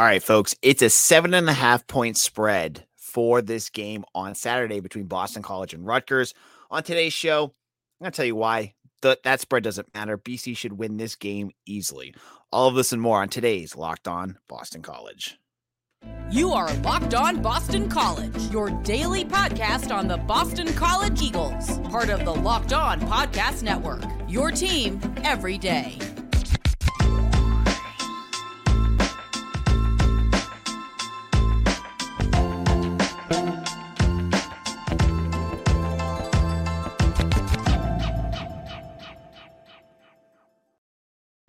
All right, folks, it's a seven and a half point spread for this game on Saturday between Boston College and Rutgers. On today's show, I'm going to tell you why the, that spread doesn't matter. BC should win this game easily. All of this and more on today's Locked On Boston College. You are Locked On Boston College, your daily podcast on the Boston College Eagles, part of the Locked On Podcast Network. Your team every day.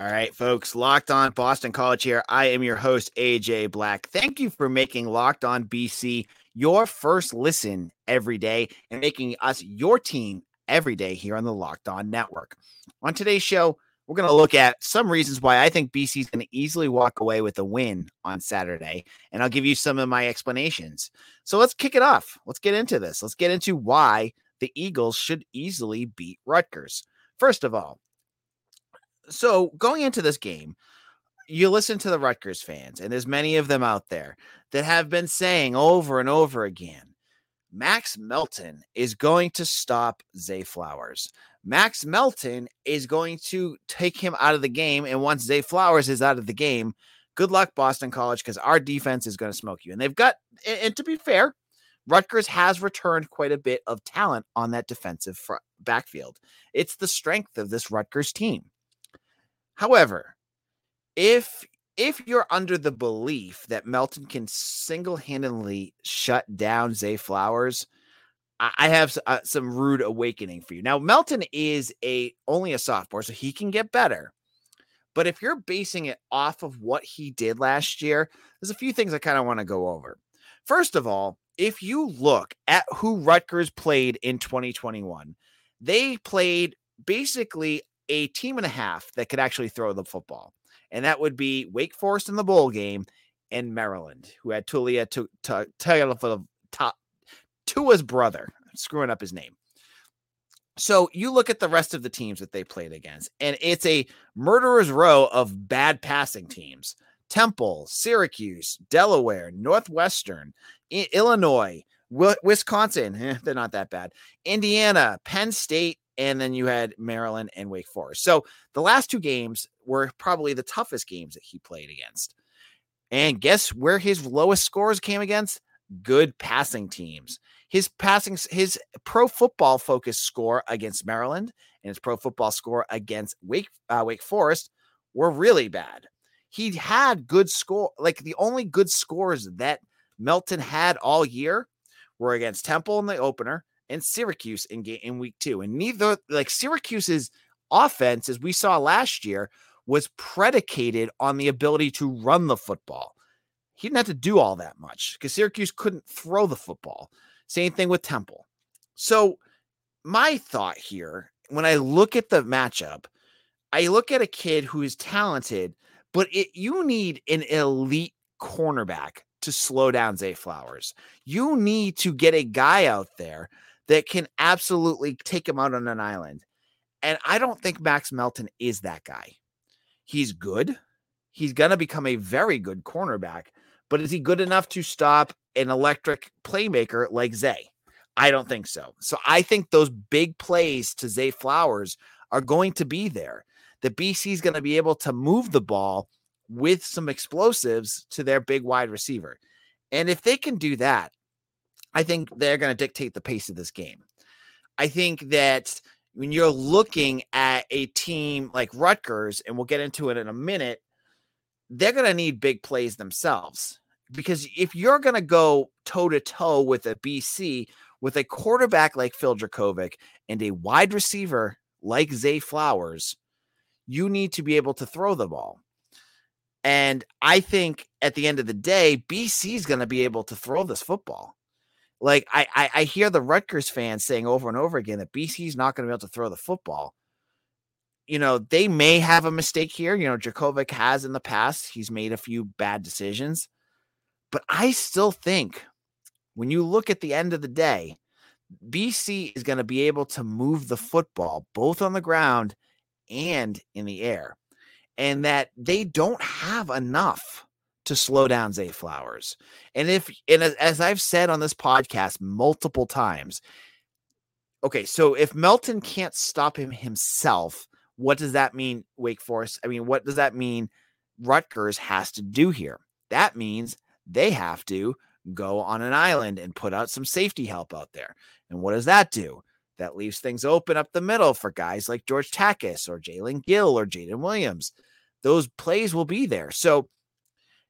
All right, folks, Locked On Boston College here. I am your host, AJ Black. Thank you for making Locked On BC your first listen every day and making us your team every day here on the Locked On Network. On today's show, we're going to look at some reasons why I think BC is going to easily walk away with a win on Saturday, and I'll give you some of my explanations. So let's kick it off. Let's get into this. Let's get into why the Eagles should easily beat Rutgers. First of all, so going into this game, you listen to the Rutgers fans, and there's many of them out there that have been saying over and over again, Max Melton is going to stop Zay Flowers. Max Melton is going to take him out of the game. And once Zay Flowers is out of the game, good luck, Boston College, because our defense is going to smoke you. And they've got, and to be fair, Rutgers has returned quite a bit of talent on that defensive front, backfield. It's the strength of this Rutgers team. However, if if you're under the belief that Melton can single-handedly shut down Zay Flowers, I have uh, some rude awakening for you. Now, Melton is a only a sophomore, so he can get better. But if you're basing it off of what he did last year, there's a few things I kind of want to go over. First of all, if you look at who Rutgers played in 2021, they played basically a team and a half that could actually throw the football. And that would be Wake Forest in the bowl game and Maryland, who had Taulia to, to, to, Tua's brother, screwing up his name. So you look at the rest of the teams that they played against, and it's a murderer's row of bad passing teams. Temple, Syracuse, Delaware, Northwestern, I- Illinois, w- Wisconsin, eh, they're not that bad. Indiana, Penn State, and then you had Maryland and Wake Forest. So the last two games were probably the toughest games that he played against. And guess where his lowest scores came against? Good passing teams. His passing, his pro football focus score against Maryland and his pro football score against Wake uh, Wake Forest were really bad. He had good score, like the only good scores that Melton had all year were against Temple in the opener and Syracuse in game in week two. And neither like Syracuse's offense, as we saw last year, was predicated on the ability to run the football. He didn't have to do all that much because Syracuse couldn't throw the football. Same thing with Temple. So my thought here, when I look at the matchup, I look at a kid who is talented, but it, you need an elite cornerback to slow down Zay Flowers. You need to get a guy out there that can absolutely take him out on an island. And I don't think Max Melton is that guy. He's good. He's going to become a very good cornerback, but is he good enough to stop an electric playmaker like Zay? I don't think so. So I think those big plays to Zay Flowers are going to be there. The BC is going to be able to move the ball with some explosives to their big wide receiver. And if they can do that, I think they're going to dictate the pace of this game. I think that when you're looking at a team like Rutgers, and we'll get into it in a minute, they're going to need big plays themselves. Because if you're going to go toe to toe with a BC, with a quarterback like Phil Jurkovec and a wide receiver like Zay Flowers, you need to be able to throw the ball. And I think at the end of the day, BC is going to be able to throw this football. Like I, I, I hear the Rutgers fans saying over and over again that BC's not going to be able to throw the football. You know, they may have a mistake here. You know, Jurkovec has in the past. He's made a few bad decisions. But I still think when you look at the end of the day, BC is going to be able to move the football both on the ground and in the air. And that they don't have enough to slow down Zay Flowers. And if and as I've said on this podcast multiple times, okay, so if Melton can't stop him himself, what does that mean, Wake Forest? I mean, what does that mean Rutgers has to do here? That means they have to go on an island and put out some safety help out there. And what does that do? That leaves things open up the middle for guys like George Takacs or Jaelen Gill or Jaden Williams. Those plays will be there. So,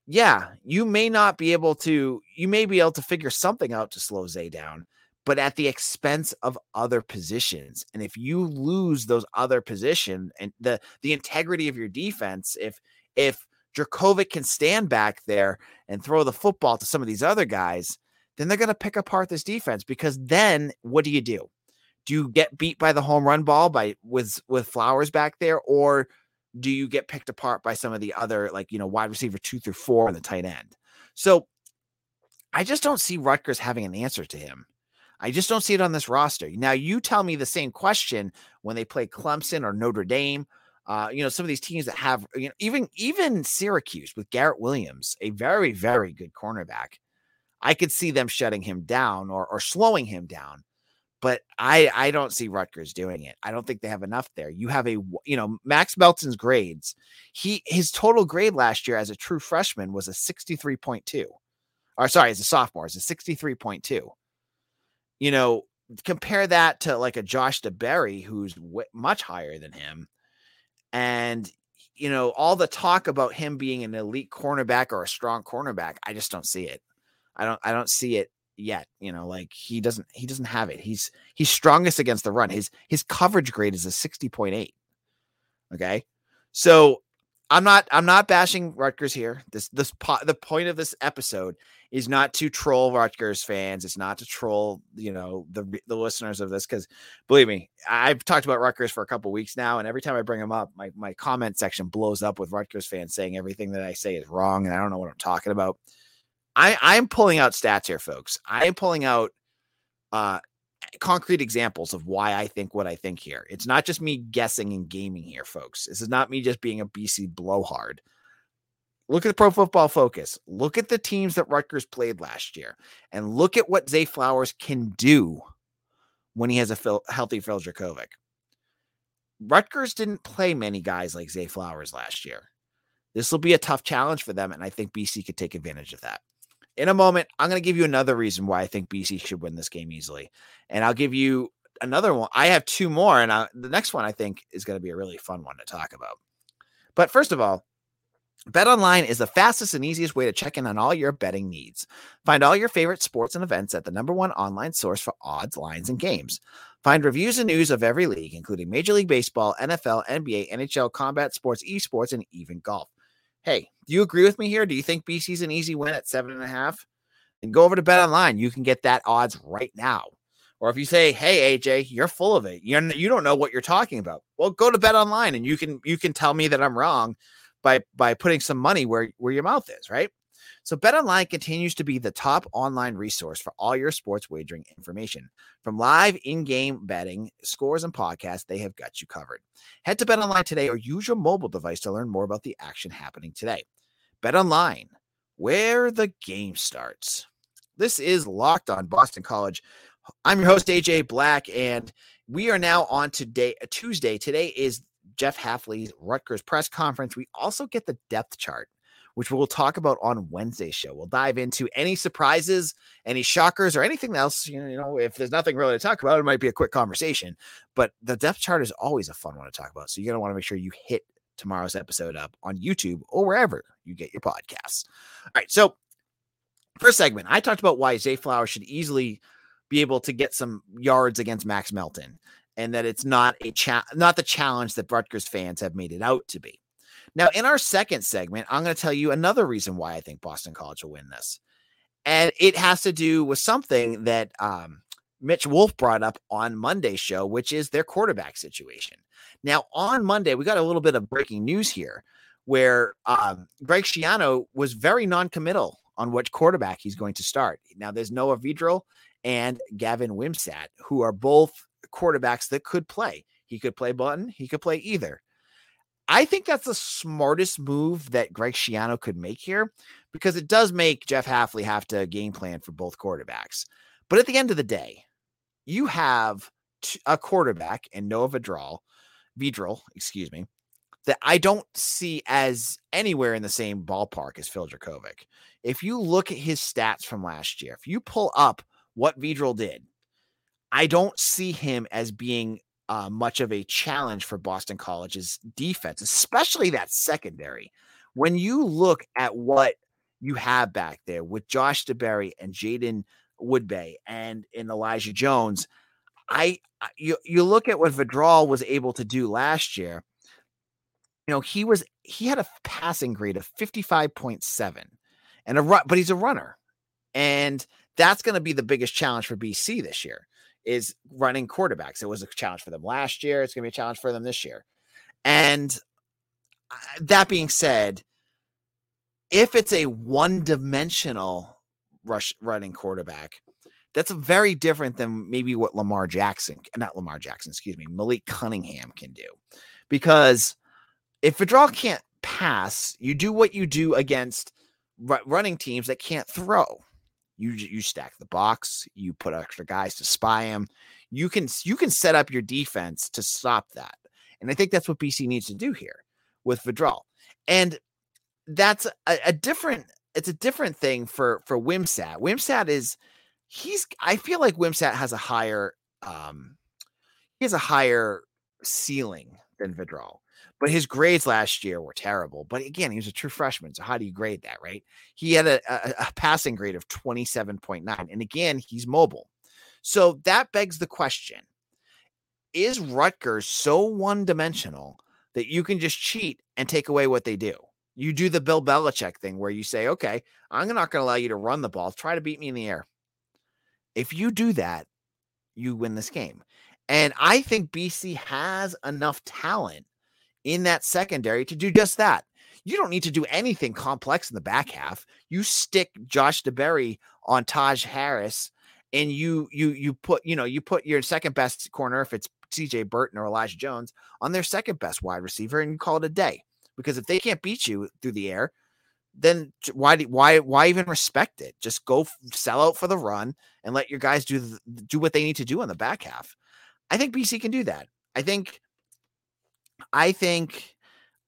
yeah, you may not be able to, you may be able to figure something out to slow Zay down, but at the expense of other positions. And if you lose those other position and the the integrity of your defense, if if Jurkovec can stand back there and throw the football to some of these other guys, then they're going to pick apart this defense because then what do you do? Do you get beat by the home run ball by with with Flowers back there or do you get picked apart by some of the other like, you know, wide receiver 2 through 4 and the tight end? So I just don't see Rutgers having an answer to him. I just don't see it on this roster. Now, you tell me the same question when they play Clemson or Notre Dame uh, you know, some of these teams that have, you know, even even Syracuse with Garrett Williams, a very very good cornerback. I could see them shutting him down or or slowing him down, but I I don't see Rutgers doing it. I don't think they have enough there. You have a you know Max Melton's grades. He his total grade last year as a true freshman was a sixty three point two, or sorry, as a sophomore, is a sixty three point two. You know, compare that to like a Josh DeBerry who's w- much higher than him and you know, all the talk about him being an elite cornerback or a strong cornerback, I just don't see it. I don't I don't see it yet. You know, like he doesn't he doesn't have it. He's he's strongest against the run. His his coverage grade is a 60.8. Okay. So I'm not I'm not bashing Rutgers here. This this po- the point of this episode is not to troll Rutgers fans. It's not to troll, you know, the the listeners of this because believe me, I've talked about Rutgers for a couple weeks now, and every time I bring them up, my my comment section blows up with Rutgers fans saying everything that I say is wrong and I don't know what I'm talking about. I I'm pulling out stats here, folks. I am pulling out uh concrete examples of why I think what I think here. It's not just me guessing and gaming here, folks. This is not me just being a BC blowhard. Look at the Pro Football Focus. Look at the teams that Rutgers played last year, and look at what Zay Flowers can do when he has a Phil, healthy Phil Jurkovec. Rutgers didn't play many guys like Zay Flowers last year. This will be a tough challenge for them, and I think BC could take advantage of that. In a moment, I'm going to give you another reason why I think BC should win this game easily. And I'll give you another one. I have two more, and I, the next one I think is going to be a really fun one to talk about. But first of all, BetOnline is the fastest and easiest way to check in on all your betting needs. Find all your favorite sports and events at the number one online source for odds, lines, and games. Find reviews and news of every league, including Major League Baseball, NFL, NBA, NHL, combat sports, esports, and even golf. Hey, do you agree with me here? Do you think BC's an easy win at seven and a half? And go over to Bet Online. You can get that odds right now. Or if you say, "Hey AJ, you're full of it. You're you don't know what you're talking about." Well, go to Bet Online and you can you can tell me that I'm wrong by by putting some money where where your mouth is, right? So BetOnline continues to be the top online resource for all your sports wagering information. From live in-game betting, scores, and podcasts, they have got you covered. Head to BetOnline today or use your mobile device to learn more about the action happening today. BetOnline, where the game starts. This is Locked on Boston College. I'm your host AJ Black, and we are now on today, Tuesday. Today is Jeff Hafley's Rutgers press conference. We also get the depth chart which we'll talk about on Wednesday's show. We'll dive into any surprises, any shockers, or anything else. You know, if there's nothing really to talk about, it might be a quick conversation. But the depth chart is always a fun one to talk about. So you're going to want to make sure you hit tomorrow's episode up on YouTube or wherever you get your podcasts. All right. So, first segment, I talked about why Zay Flowers should easily be able to get some yards against Max Melton and that it's not a cha- not the challenge that Rutgers fans have made it out to be. Now, in our second segment, I'm going to tell you another reason why I think Boston College will win this. And it has to do with something that um, Mitch Wolf brought up on Monday's show, which is their quarterback situation. Now, on Monday, we got a little bit of breaking news here where um, Greg Schiano was very non-committal on which quarterback he's going to start. Now, there's Noah Vedral and Gavin Wimsatt, who are both quarterbacks that could play. He could play button, he could play either. I think that's the smartest move that Greg Schiano could make here because it does make Jeff Hafley have to game plan for both quarterbacks. But at the end of the day, you have a quarterback and Noah Vidral, Vidral, excuse me, that I don't see as anywhere in the same ballpark as Phil Jurkovec. If you look at his stats from last year, if you pull up what Vidral did, I don't see him as being uh, much of a challenge for Boston College's defense, especially that secondary. When you look at what you have back there with Josh DeBerry and Jaden Woodbey and in Elijah Jones, I you you look at what Vidral was able to do last year. You know, he was he had a passing grade of 55.7 and a but he's a runner. And that's going to be the biggest challenge for BC this year is running quarterbacks. It was a challenge for them last year. It's going to be a challenge for them this year. And uh, that being said, if it's a one-dimensional rush running quarterback, that's very different than maybe what Lamar Jackson, not Lamar Jackson, excuse me, Malik Cunningham can do. Because if Vidral can't pass, you do what you do against running teams that can't throw. You you stack the box, you put extra guys to spy him. You can you can set up your defense to stop that. And I think that's what BC needs to do here with Vidral. And that's a, a different it's a different thing for for Wimsatt. Wimsatt is he's I feel like Wimsatt has a higher um he has a higher ceiling than Vidral. But his grades last year were terrible. But again, he was a true freshman. So how do you grade that, right? He had a, a, a passing grade of 27.9. And again, he's mobile. So that begs the question Is Rutgers so one dimensional that you can just cheat and take away what they do? You do the Bill Belichick thing where you say, okay, I'm not going to allow you to run the ball. Try to beat me in the air. If you do that, you win this game. And I think BC has enough talent in that secondary to do just that. You don't need to do anything complex in the back half. You stick Josh DeBerry on Taj Harris and you you you put you know you put your second best corner if it's CJ Burton or Elijah Jones on their second best wide receiver and you call it a day. Because if they can't beat you through the air, then why why why even respect it? Just go sell out for the run and let your guys do the, do what they need to do in the back half. I think BC can do that. I think I think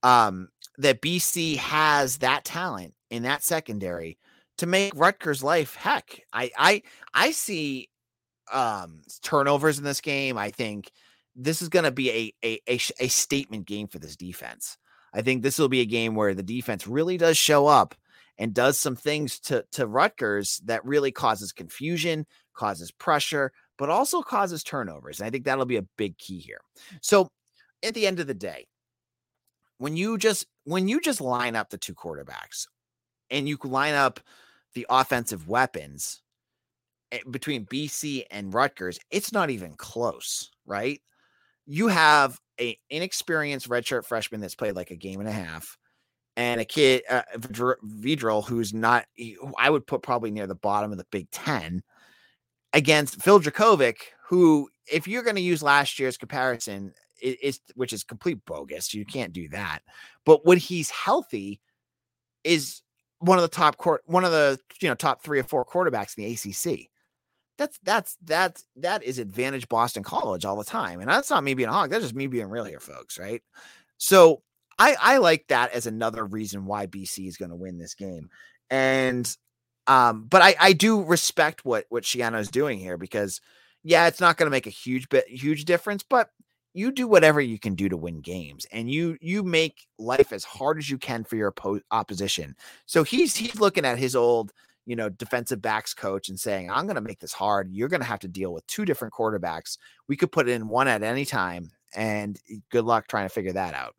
um, that BC has that talent in that secondary to make Rutgers' life heck. I I I see um, turnovers in this game. I think this is going to be a, a, a a statement game for this defense. I think this will be a game where the defense really does show up and does some things to to Rutgers that really causes confusion, causes pressure, but also causes turnovers. And I think that'll be a big key here. So at the end of the day, when you just when you just line up the two quarterbacks and you line up the offensive weapons eh, between BC and Rutgers, it's not even close, right? You have a inexperienced redshirt freshman that's played like a game and a half, and a kid uh, who's not. I would put probably near the bottom of the Big Ten against Phil Jurkovec, who, if you're going to use last year's comparison, is which is complete bogus. You can't do that. But when he's healthy, is one of the top court, one of the you know top three or four quarterbacks in the ACC. That's that's that's that is advantage Boston College all the time, and that's not me being a hog. That's just me being real here, folks. Right? So I I like that as another reason why BC is going to win this game, and um, but I I do respect what what Schiano is doing here because yeah, it's not going to make a huge bit huge difference, but you do whatever you can do to win games and you you make life as hard as you can for your oppo- opposition. So he's he's looking at his old you know defensive backs coach and saying i'm going to make this hard. You're going to have to deal with two different quarterbacks. We could put in one at any time and good luck trying to figure that out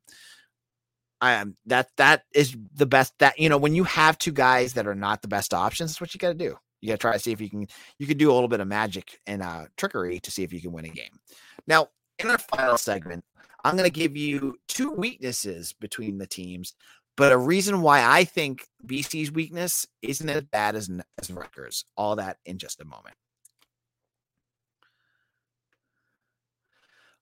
um that that is the best that you know when you have two guys that are not the best options that's what you got to do you got to try to see if you can you can do a little bit of magic and uh trickery to see if you can win a game now in our final segment, I'm going to give you two weaknesses between the teams, but a reason why I think BC's weakness isn't as bad as, as Rutgers. All that in just a moment.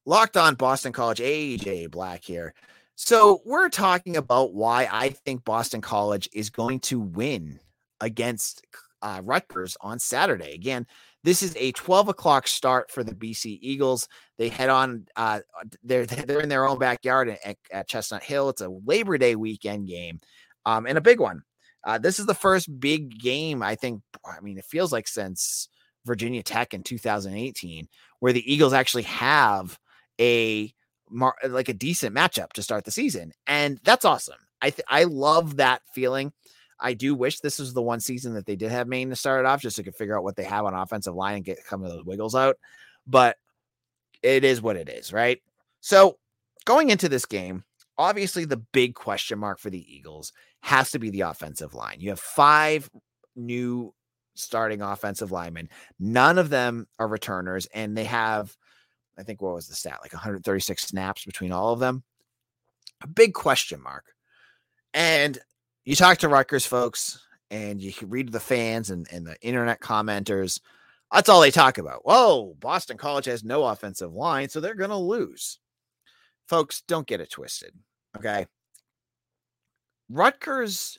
Locked on Boston College, AJ Black here. So we're talking about why I think Boston College is going to win against uh, Rutgers on Saturday. Again, this is a 12 o'clock start for the BC Eagles. They head on, uh, they're, they're in their own backyard at, at Chestnut Hill. It's a Labor Day weekend game um, and a big one. Uh, this is the first big game, I think. I mean, it feels like since Virginia Tech in 2018, where the Eagles actually have a like a decent matchup to start the season, and that's awesome. I th- I love that feeling. I do wish this was the one season that they did have Maine to start it off, just so figure out what they have on offensive line and get some of those wiggles out. But it is what it is, right? So going into this game, obviously the big question mark for the Eagles has to be the offensive line. You have five new starting offensive linemen. None of them are returners, and they have, I think, what was the stat? Like 136 snaps between all of them. A big question mark. And you talk to Rutgers folks and you read the fans and, and the internet commenters. That's all they talk about. Whoa, Boston College has no offensive line, so they're going to lose. Folks, don't get it twisted. Okay. Rutgers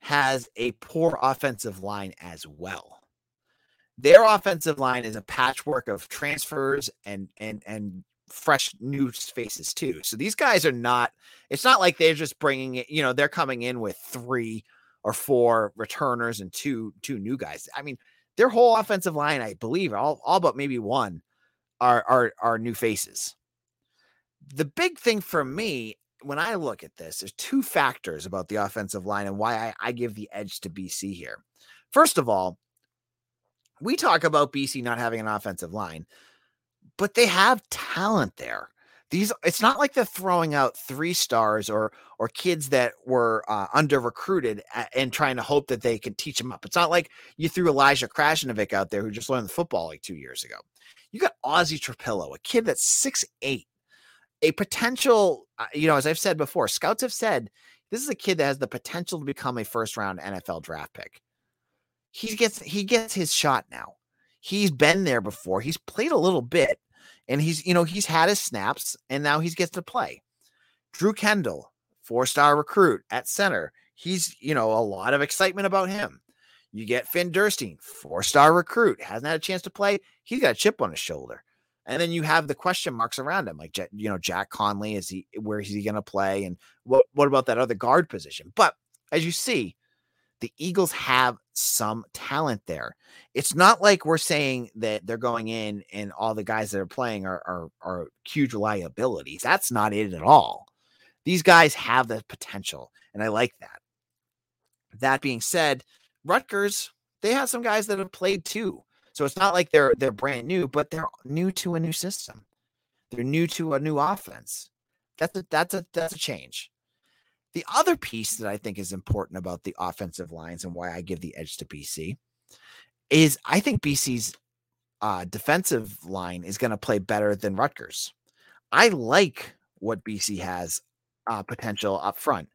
has a poor offensive line as well. Their offensive line is a patchwork of transfers and and and fresh new faces too. So these guys are not. It's not like they're just bringing it. You know, they're coming in with three or four returners and two two new guys. I mean, their whole offensive line, I believe, all all but maybe one, are are are new faces. The big thing for me when I look at this, there's two factors about the offensive line and why I, I give the edge to BC here. First of all, we talk about BC not having an offensive line, but they have talent there. These it's not like they're throwing out three stars or or kids that were uh, under recruited and trying to hope that they can teach them up. It's not like you threw Elijah Krashinovic out there who just learned the football like two years ago. You got Ozzy Trapilo, a kid that's six eight, a potential, uh, you know, as I've said before, scouts have said this is a kid that has the potential to become a first round NFL draft pick. He gets he gets his shot now. He's been there before. He's played a little bit, and he's you know he's had his snaps, and now he gets to play. Drew Kendall, four star recruit at center. He's you know a lot of excitement about him. You get Finn Dirstine, four star recruit, hasn't had a chance to play. He's got a chip on his shoulder. And then you have the question marks around him, like you know Jack Conley. Is he where is he going to play? And what what about that other guard position? But as you see, the Eagles have some talent there. It's not like we're saying that they're going in and all the guys that are playing are are, are huge liabilities. That's not it at all. These guys have the potential, and I like that. That being said, Rutgers they have some guys that have played too. So it's not like they're they're brand new, but they're new to a new system. They're new to a new offense. That's a that's a that's a change. The other piece that I think is important about the offensive lines and why I give the edge to BC is I think BC's uh, defensive line is going to play better than Rutgers. I like what BC has uh, potential up front.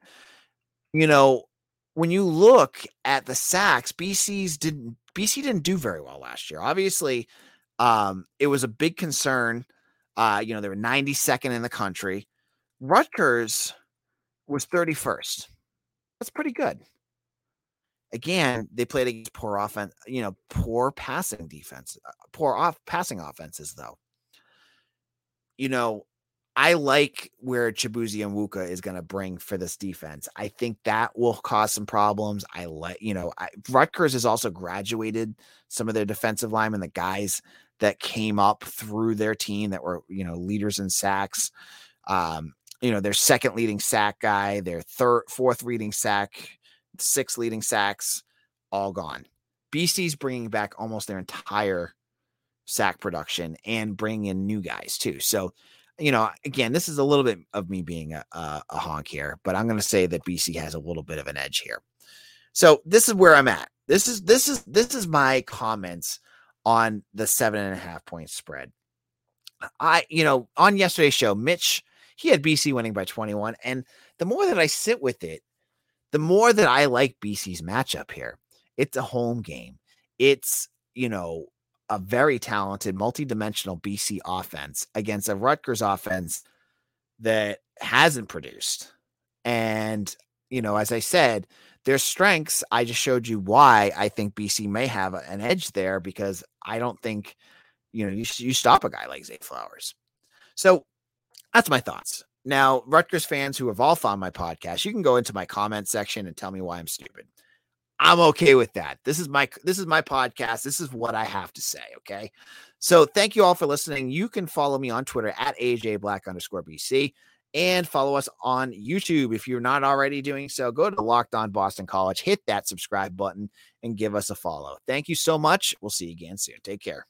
You know, when you look at the sacks, BC's didn't BC didn't do very well last year. Obviously, um, it was a big concern. Uh, you know, they were 92nd in the country. Rutgers was 31st. That's pretty good. Again, they played against poor offense, you know, poor passing defense, uh, poor off passing offenses, though. You know, I like where Chibueze Onwuka is going to bring for this defense. I think that will cause some problems. I let you know, I, Rutgers has also graduated some of their defensive linemen, the guys that came up through their team that were you know leaders in sacks. Um, you know, their second leading sack guy, their third, fourth leading sack, sixth leading sacks, all gone. BC's bringing back almost their entire sack production and bringing in new guys too. So you know, again, this is a little bit of me being a, a, a honk here, but I'm going to say that BC has a little bit of an edge here. So this is where I'm at. This is this is this is my comments on the seven and a half point spread. I, you know, on yesterday's show, Mitch, he had BC winning by 21. And the more that I sit with it, the more that I like BC's matchup here. It's a home game. It's, you know, a very talented, multi-dimensional BC offense against a Rutgers offense that hasn't produced. And, you know, as I said, their strengths, I just showed you why I think BC may have an edge there because I don't think, you know, you, you stop a guy like Zay Flowers. So that's my thoughts. Now, Rutgers fans who have all found my podcast, you can go into my comment section and tell me why I'm stupid. I'm okay with that. This is my this is my podcast. This is what I have to say. Okay. So thank you all for listening. You can follow me on Twitter at AJ Black underscore BC and follow us on YouTube. If you're not already doing so, go to Locked On Boston College, hit that subscribe button, and give us a follow. Thank you so much. We'll see you again soon. Take care.